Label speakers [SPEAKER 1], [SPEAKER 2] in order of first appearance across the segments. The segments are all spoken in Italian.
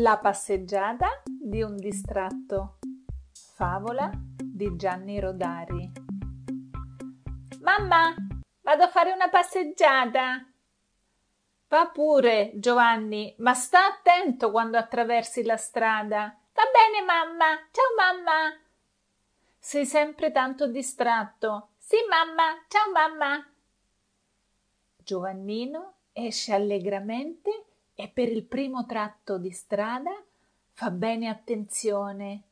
[SPEAKER 1] La passeggiata di un distratto. Favola di Gianni Rodari. Mamma, vado a fare una passeggiata. Va pure, Giovanni, ma sta attento quando attraversi la strada. Va bene, mamma. Ciao, mamma. Sei sempre tanto distratto. Sì, mamma. Ciao, mamma. Giovannino esce allegramente e per il primo tratto di strada fa bene attenzione.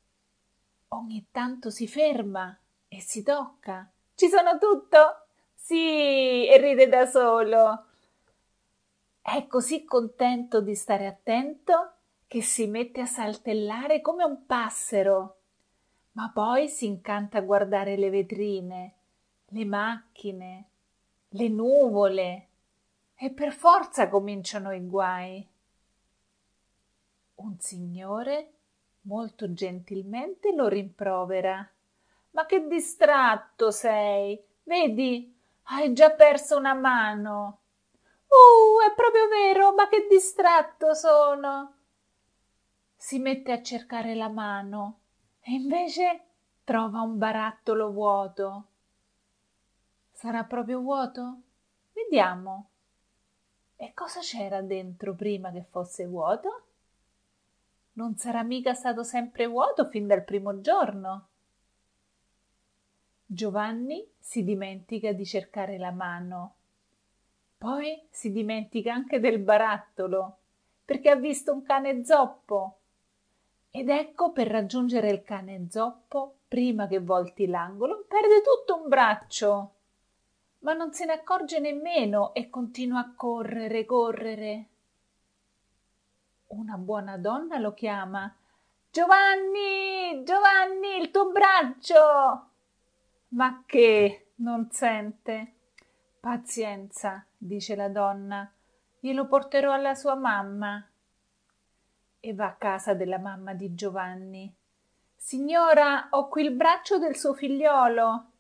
[SPEAKER 1] Ogni tanto si ferma e si tocca. Ci sono tutto? Sì, e ride da solo. È così contento di stare attento che si mette a saltellare come un passero, ma poi si incanta a guardare le vetrine, le macchine, le nuvole, e per forza cominciano i guai. Un signore molto gentilmente lo rimprovera. Ma che distratto sei! Vedi, hai già perso una mano. Uh, è proprio vero, ma che distratto sono! Si mette a cercare la mano e invece trova un barattolo vuoto. Sarà proprio vuoto? Vediamo. E cosa c'era dentro prima che fosse vuoto? Non sarà mica stato sempre vuoto fin dal primo giorno. Giovanni si dimentica di cercare la mano. Poi si dimentica anche del barattolo, perché ha visto un cane zoppo. Ed ecco per raggiungere il cane zoppo, prima che volti l'angolo, perde tutto un braccio ma non se ne accorge nemmeno e continua a correre, correre. Una buona donna lo chiama. Giovanni, Giovanni, il tuo braccio. Ma che non sente. Pazienza, dice la donna, glielo porterò alla sua mamma. E va a casa della mamma di Giovanni. Signora, ho qui il braccio del suo figliolo.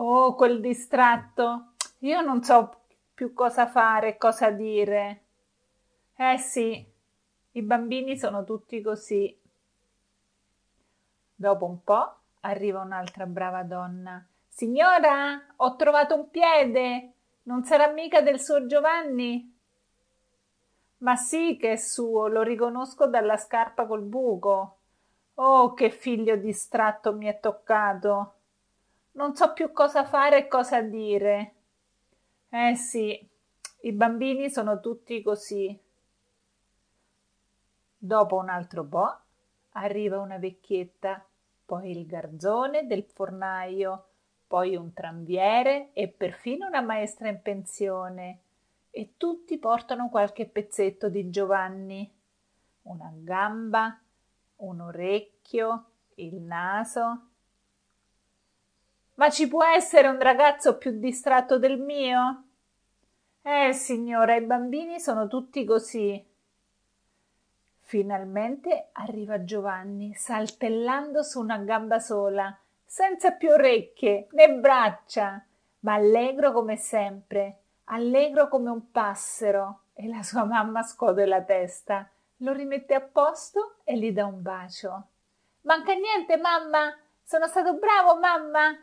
[SPEAKER 1] Oh, quel distratto. Io non so più cosa fare, cosa dire. Eh sì, i bambini sono tutti così. Dopo un po' arriva un'altra brava donna. Signora, ho trovato un piede. Non sarà mica del suo Giovanni? Ma sì che è suo, lo riconosco dalla scarpa col buco. Oh, che figlio distratto mi è toccato. Non so più cosa fare e cosa dire. Eh sì, i bambini sono tutti così. Dopo un altro po' arriva una vecchietta, poi il garzone del fornaio, poi un tramviere e perfino una maestra in pensione. E tutti portano qualche pezzetto di Giovanni. Una gamba, un orecchio, il naso, ma ci può essere un ragazzo più distratto del mio? Eh, signora, i bambini sono tutti così. Finalmente arriva Giovanni, saltellando su una gamba sola, senza più orecchie né braccia, ma allegro come sempre, allegro come un passero. E la sua mamma scuote la testa, lo rimette a posto e gli dà un bacio. Manca niente, mamma? Sono stato bravo, mamma?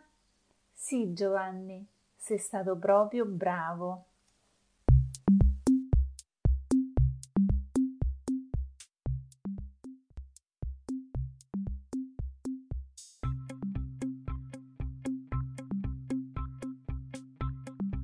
[SPEAKER 1] Sì, Giovanni, sei stato proprio bravo.